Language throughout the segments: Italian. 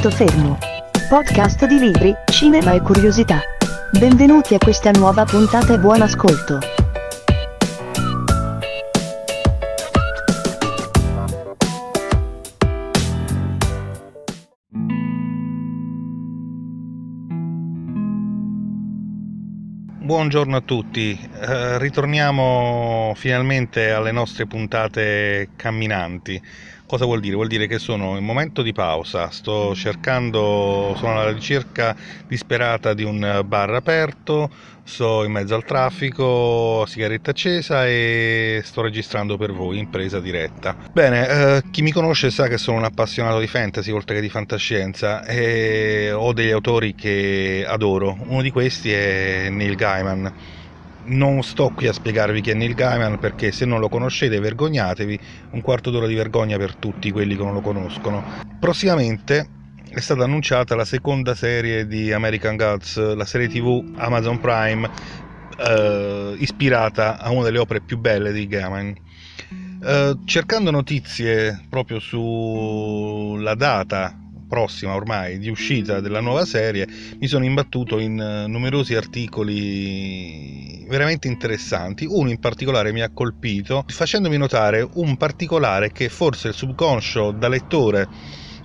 Punto fermo. Podcast di libri, cinema e curiosità. Benvenuti a questa nuova puntata e buon ascolto. Buongiorno a tutti, eh, ritorniamo finalmente alle nostre puntate camminanti. Cosa vuol dire? Vuol dire che sono in momento di pausa, sto cercando, sono alla ricerca disperata di un bar aperto, sto in mezzo al traffico, sigaretta accesa e sto registrando per voi in presa diretta. Bene, eh, chi mi conosce sa che sono un appassionato di fantasy oltre che di fantascienza e ho degli autori che adoro. Uno di questi è Neil Gaiman non sto qui a spiegarvi chi è Neil Gaiman perché se non lo conoscete vergognatevi, un quarto d'ora di vergogna per tutti quelli che non lo conoscono. Prossimamente è stata annunciata la seconda serie di American Gods, la serie tv Amazon Prime, eh, ispirata a una delle opere più belle di Gaiman. Eh, cercando notizie proprio sulla data prossima ormai di uscita della nuova serie, mi sono imbattuto in eh, numerosi articoli veramente interessanti. Uno in particolare mi ha colpito facendomi notare un particolare che forse il subconscio da lettore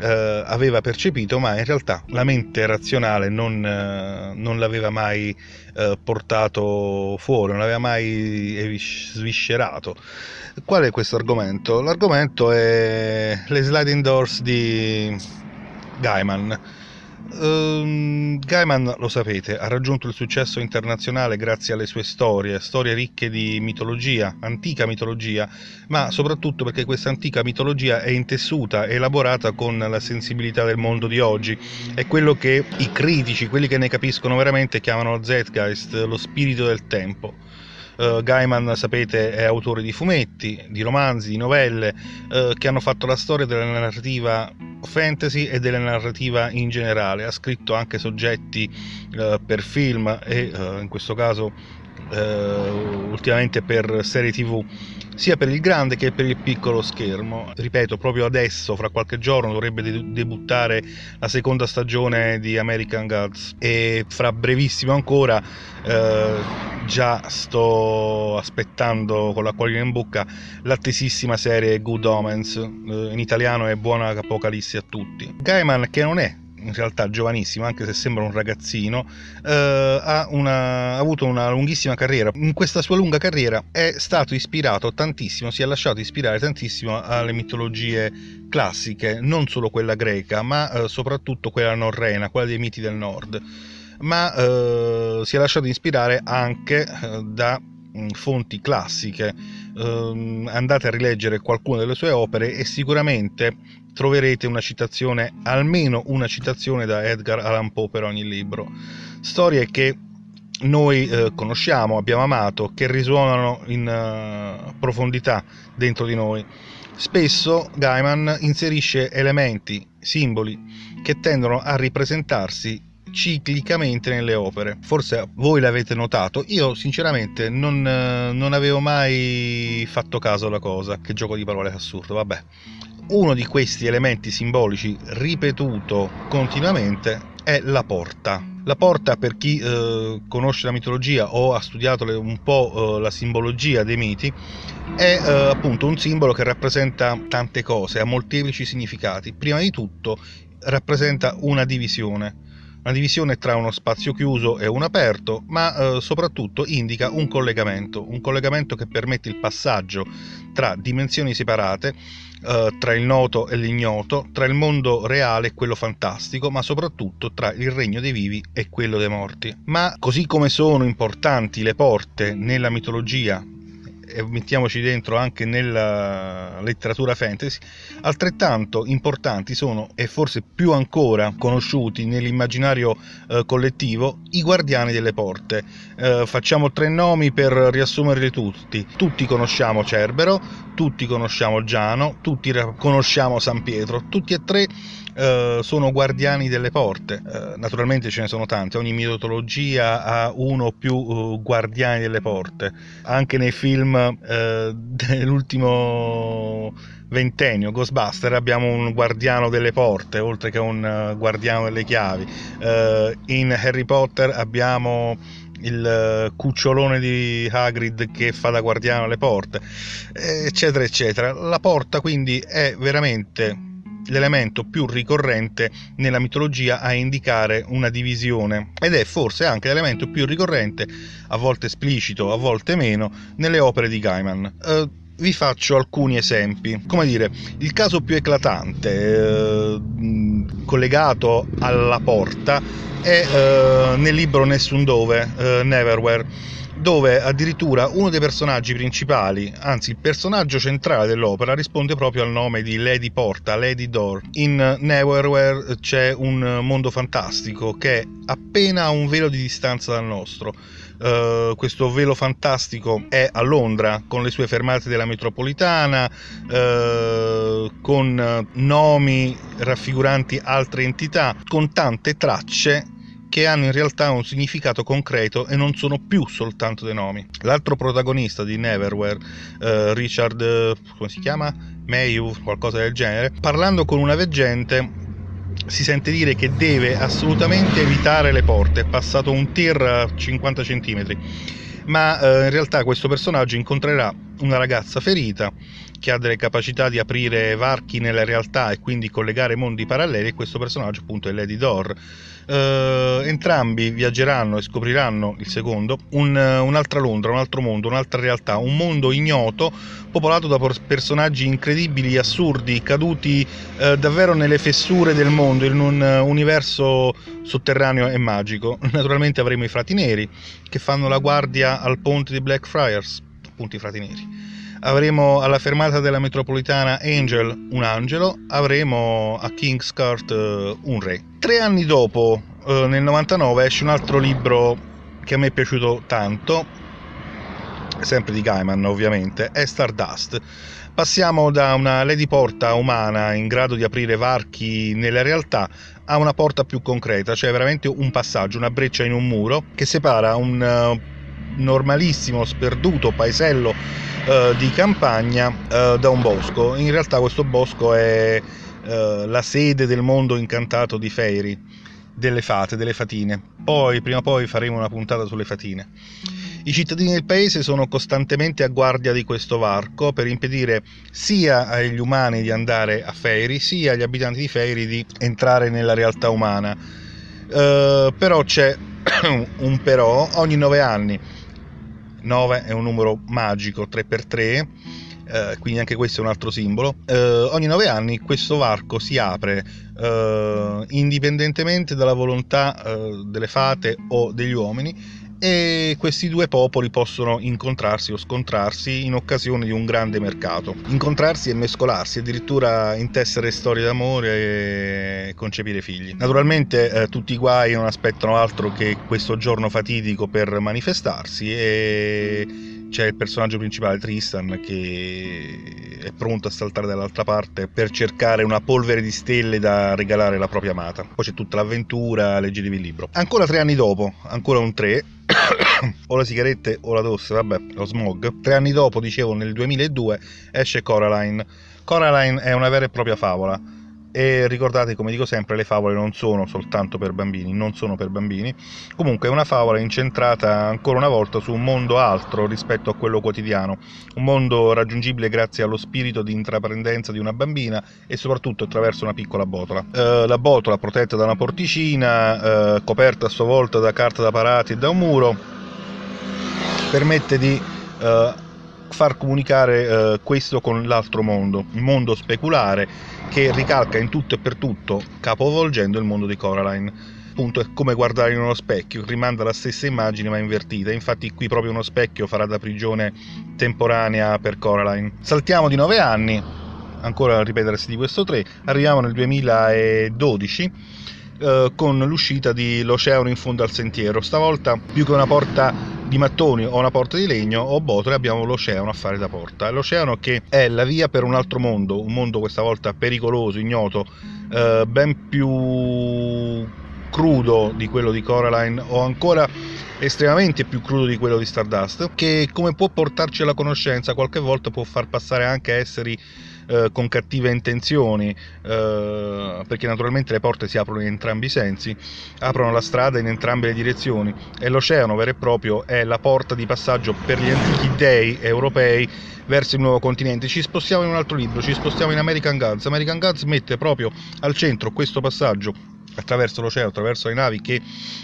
eh, aveva percepito, ma in realtà la mente razionale non, eh, non l'aveva mai eh, portato fuori, non l'aveva mai sviscerato. Qual è questo argomento? L'argomento è le sliding doors di Gaiman. Um, Gaiman, lo sapete, ha raggiunto il successo internazionale grazie alle sue storie, storie ricche di mitologia, antica mitologia, ma soprattutto perché questa antica mitologia è intessuta e elaborata con la sensibilità del mondo di oggi. È quello che i critici, quelli che ne capiscono veramente, chiamano Zeitgeist, lo spirito del tempo. Uh, Gaiman, sapete, è autore di fumetti, di romanzi, di novelle uh, che hanno fatto la storia della narrativa fantasy e della narrativa in generale. Ha scritto anche soggetti uh, per film e in questo caso ultimamente per serie tv sia per il grande che per il piccolo schermo. Ripeto, proprio adesso, fra qualche giorno, dovrebbe debuttare la seconda stagione di American Gods e fra brevissimo ancora eh, già sto aspettando con l'acquolina in bocca l'attesissima serie Good Omens, eh, in italiano è Buona Apocalisse a tutti. Gaiman che non è in realtà giovanissimo, anche se sembra un ragazzino, eh, ha, una, ha, avuto una lunghissima carriera. In questa sua lunga carriera è stato ispirato tantissimo, si è lasciato ispirare tantissimo alle mitologie classiche, non solo quella greca, ma eh, soprattutto quella norrena, quella dei miti del nord. Ma eh, si è lasciato ispirare anche eh, da mm, fonti classiche. Uh, andate a rileggere qualcuna delle sue opere e sicuramente troverete una citazione, almeno una citazione da Edgar Allan Poe per ogni libro. Storie che noi eh, conosciamo, abbiamo amato, che risuonano in uh, profondità dentro di noi. Spesso Gaiman inserisce elementi, simboli che tendono a ripresentarsi ciclicamente nelle opere. Forse voi l'avete notato, io sinceramente non, eh, non avevo mai fatto caso alla cosa. Che gioco di parole assurdo, vabbè uno di questi elementi simbolici ripetuto continuamente è la porta. La porta, per chi eh, conosce la mitologia o ha studiato un po' eh, la simbologia dei miti, è eh, appunto un simbolo che rappresenta tante cose, ha molteplici significati. Prima di tutto rappresenta una divisione una divisione tra uno spazio chiuso e uno aperto, ma eh, soprattutto indica un collegamento, un collegamento che permette il passaggio tra dimensioni separate, eh, tra il noto e l'ignoto, tra il mondo reale e quello fantastico, ma soprattutto tra il regno dei vivi e quello dei morti. Ma così come sono importanti le porte nella mitologia e mettiamoci dentro anche nella letteratura fantasy, altrettanto importanti sono e forse più ancora conosciuti nell'immaginario eh, collettivo i guardiani delle porte. Eh, facciamo tre nomi per riassumerli tutti. Tutti conosciamo Cerbero, tutti conosciamo Giano, tutti conosciamo San Pietro, tutti e tre eh, sono guardiani delle porte. Eh, naturalmente ce ne sono tante, ogni mitologia ha uno o più uh, guardiani delle porte. Anche nei film eh, dell'ultimo ventennio, Ghostbuster, abbiamo un guardiano delle porte, oltre che un uh, guardiano delle chiavi. Uh, in Harry Potter abbiamo il cucciolone di Hagrid che fa da guardiano alle porte, eccetera, eccetera. La porta quindi è veramente l'elemento più ricorrente nella mitologia a indicare una divisione ed è forse anche l'elemento più ricorrente, a volte esplicito, a volte meno, nelle opere di Gaiman. Uh, vi faccio alcuni esempi. Come dire, il caso più eclatante eh, collegato alla porta è eh, nel libro Nessun Dove, eh, Neverwhere dove addirittura uno dei personaggi principali, anzi il personaggio centrale dell'opera, risponde proprio al nome di Lady Porta, Lady Door. In Neverwhere c'è un mondo fantastico che è appena a un velo di distanza dal nostro. Uh, questo velo fantastico è a Londra con le sue fermate della metropolitana, uh, con nomi raffiguranti altre entità, con tante tracce che hanno in realtà un significato concreto e non sono più soltanto dei nomi. L'altro protagonista di Neverwhere, uh, Richard, come si chiama? Mayu, qualcosa del genere, parlando con una veggente si sente dire che deve assolutamente evitare le porte, è passato un tir a 50 cm, ma eh, in realtà questo personaggio incontrerà una ragazza ferita che ha delle capacità di aprire varchi nella realtà e quindi collegare mondi paralleli e questo personaggio appunto è Lady Dor. Uh, entrambi viaggeranno e scopriranno il secondo un, un'altra Londra, un altro mondo, un'altra realtà, un mondo ignoto popolato da personaggi incredibili, assurdi, caduti uh, davvero nelle fessure del mondo in un uh, universo sotterraneo e magico. Naturalmente avremo i frati neri che fanno la guardia al ponte di Blackfriars, appunto i frati neri avremo alla fermata della metropolitana Angel un angelo, avremo a King's Court uh, un re. Tre anni dopo, uh, nel 99, esce un altro libro che a me è piaciuto tanto, sempre di Gaiman ovviamente, è Stardust. Passiamo da una Lady Porta umana in grado di aprire varchi nella realtà a una porta più concreta, cioè veramente un passaggio, una breccia in un muro che separa un uh, normalissimo, sperduto paesello eh, di campagna eh, da un bosco. In realtà questo bosco è eh, la sede del mondo incantato di Fairy, delle fate, delle fatine. Poi, prima o poi faremo una puntata sulle fatine. I cittadini del paese sono costantemente a guardia di questo varco per impedire sia agli umani di andare a Fairy, sia agli abitanti di Fairy di entrare nella realtà umana. Uh, però c'è un però, ogni nove anni 9 è un numero magico 3x3 eh, quindi anche questo è un altro simbolo. Eh, ogni 9 anni questo varco si apre eh, indipendentemente dalla volontà eh, delle fate o degli uomini e questi due popoli possono incontrarsi o scontrarsi in occasione di un grande mercato. Incontrarsi e mescolarsi, addirittura intessere storie d'amore e concepire figli. Naturalmente eh, tutti i guai non aspettano altro che questo giorno fatidico per manifestarsi e c'è il personaggio principale Tristan che è pronto a saltare dall'altra parte per cercare una polvere di stelle da regalare alla propria amata. Poi c'è tutta l'avventura, leggetevi il libro. Ancora tre anni dopo, ancora un 3, o le sigarette o la tosse, vabbè, lo smog. Tre anni dopo, dicevo, nel 2002 esce Coraline. Coraline è una vera e propria favola e ricordate, come dico sempre, le favole non sono soltanto per bambini, non sono per bambini. Comunque è una favola incentrata ancora una volta su un mondo altro rispetto a quello quotidiano, un mondo raggiungibile grazie allo spirito di intraprendenza di una bambina e soprattutto attraverso una piccola botola. Eh, la botola protetta da una porticina, eh, coperta a sua volta da carta da parati e da un muro, permette di eh, far comunicare eh, questo con l'altro mondo, il mondo speculare che ricalca in tutto e per tutto, capovolgendo il mondo di Coraline. Appunto è come guardare in uno specchio, rimanda la stessa immagine ma invertita, infatti qui proprio uno specchio farà da prigione temporanea per Coraline. Saltiamo di 9 anni, ancora a ripetersi di questo 3, arriviamo nel 2012 eh, con l'uscita di L'Oceano in fondo al sentiero, stavolta più che una porta di mattoni o una porta di legno o botole abbiamo l'oceano a fare da porta. L'oceano che è la via per un altro mondo, un mondo questa volta pericoloso, ignoto, eh, ben più crudo di quello di Coraline o ancora estremamente più crudo di quello di Stardust, che come può portarci alla conoscenza, qualche volta può far passare anche esseri eh, con cattive intenzioni, eh, perché naturalmente le porte si aprono in entrambi i sensi, aprono la strada in entrambe le direzioni e l'oceano vero e proprio è la porta di passaggio per gli antichi dei europei verso il nuovo continente. Ci spostiamo in un altro libro, ci spostiamo in American Gods. American Gods mette proprio al centro questo passaggio attraverso l'oceano, attraverso le navi che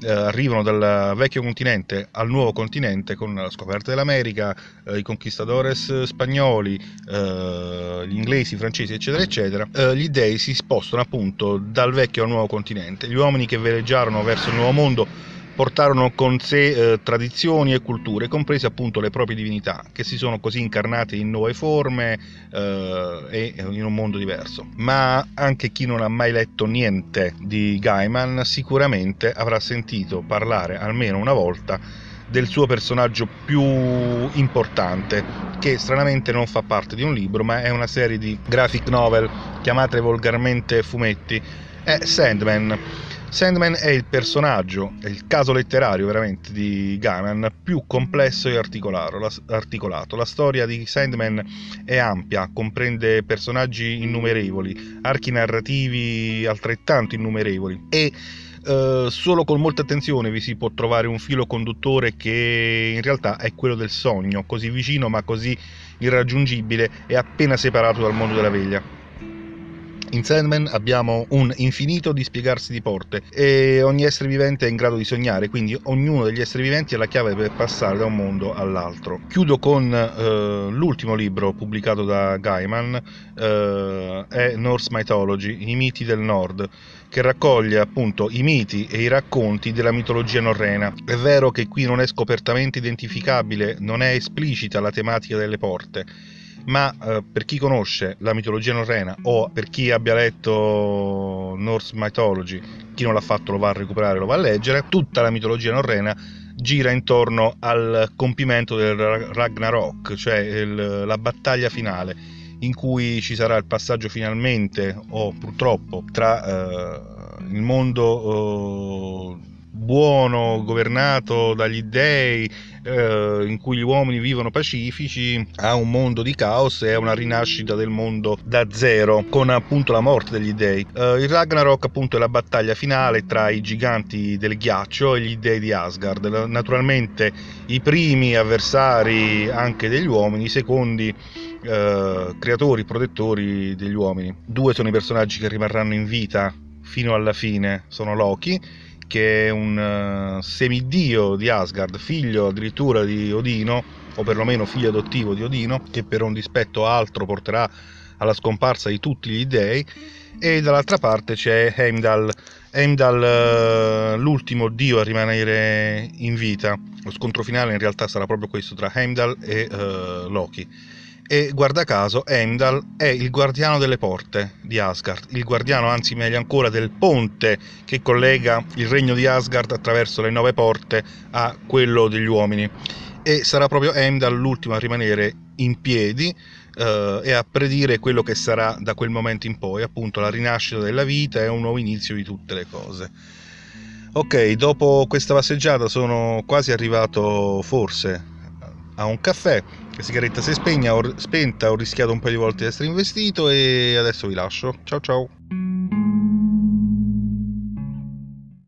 eh, arrivano dal vecchio continente al nuovo continente con la scoperta dell'America, eh, i conquistadores spagnoli, eh, gli inglesi, i francesi, eccetera, eccetera, eh, gli dei si spostano appunto dal vecchio al nuovo continente. Gli uomini che veleggiarono verso il nuovo mondo portarono con sé eh, tradizioni e culture, comprese appunto le proprie divinità, che si sono così incarnate in nuove forme eh, e in un mondo diverso. Ma anche chi non ha mai letto niente di Gaiman sicuramente avrà sentito parlare almeno una volta del suo personaggio più importante, che stranamente non fa parte di un libro, ma è una serie di graphic novel chiamate volgarmente fumetti, è Sandman Sandman è il personaggio, è il caso letterario veramente di Gaiman più complesso e articolato. La, storia di Sandman è ampia, comprende personaggi innumerevoli, archi narrativi altrettanto innumerevoli e Uh, solo con molta attenzione vi si può trovare un filo conduttore che in realtà è quello del sogno, così vicino ma così irraggiungibile e appena separato dal mondo della veglia. In Sandman abbiamo un infinito di spiegarsi di porte e ogni essere vivente è in grado di sognare, quindi ognuno degli esseri viventi è la chiave per passare da un mondo all'altro. Chiudo con eh, l'ultimo libro pubblicato da Gaiman, eh, è Norse Mythology, i miti del nord, che raccoglie appunto i miti e i racconti della mitologia norrena. È vero che qui non è scopertamente identificabile, non è esplicita la tematica delle porte, ma eh, per chi conosce la mitologia norrena o per chi abbia letto Norse Mythology, chi non l'ha fatto lo va a recuperare, lo va a leggere, tutta la mitologia norrena gira intorno al compimento del Ragnarok, cioè il, la battaglia finale in cui ci sarà il passaggio finalmente o purtroppo tra eh, il mondo eh, buono, governato dagli dei, eh, in cui gli uomini vivono pacifici, a un mondo di caos e a una rinascita del mondo da zero, con appunto la morte degli dei. Eh, il Ragnarok appunto è la battaglia finale tra i giganti del ghiaccio e gli dei di Asgard. Naturalmente i primi avversari anche degli uomini, i secondi eh, creatori, protettori degli uomini. Due sono i personaggi che rimarranno in vita fino alla fine, sono Loki che è un uh, semidio di Asgard, figlio addirittura di Odino, o perlomeno figlio adottivo di Odino, che per un dispetto altro porterà alla scomparsa di tutti gli dei, e dall'altra parte c'è Heimdall, Heimdall uh, l'ultimo dio a rimanere in vita. Lo scontro finale in realtà sarà proprio questo tra Heimdall e uh, Loki e guarda caso Heimdall è il guardiano delle porte di Asgard, il guardiano anzi meglio ancora del ponte che collega il regno di Asgard attraverso le nove porte a quello degli uomini e sarà proprio Heimdall l'ultimo a rimanere in piedi eh, e a predire quello che sarà da quel momento in poi, appunto la rinascita della vita e un nuovo inizio di tutte le cose. Ok, dopo questa passeggiata sono quasi arrivato forse a un caffè, la sigaretta si è spegna, ho, spenta, ho rischiato un paio di volte di essere investito e adesso vi lascio. Ciao ciao!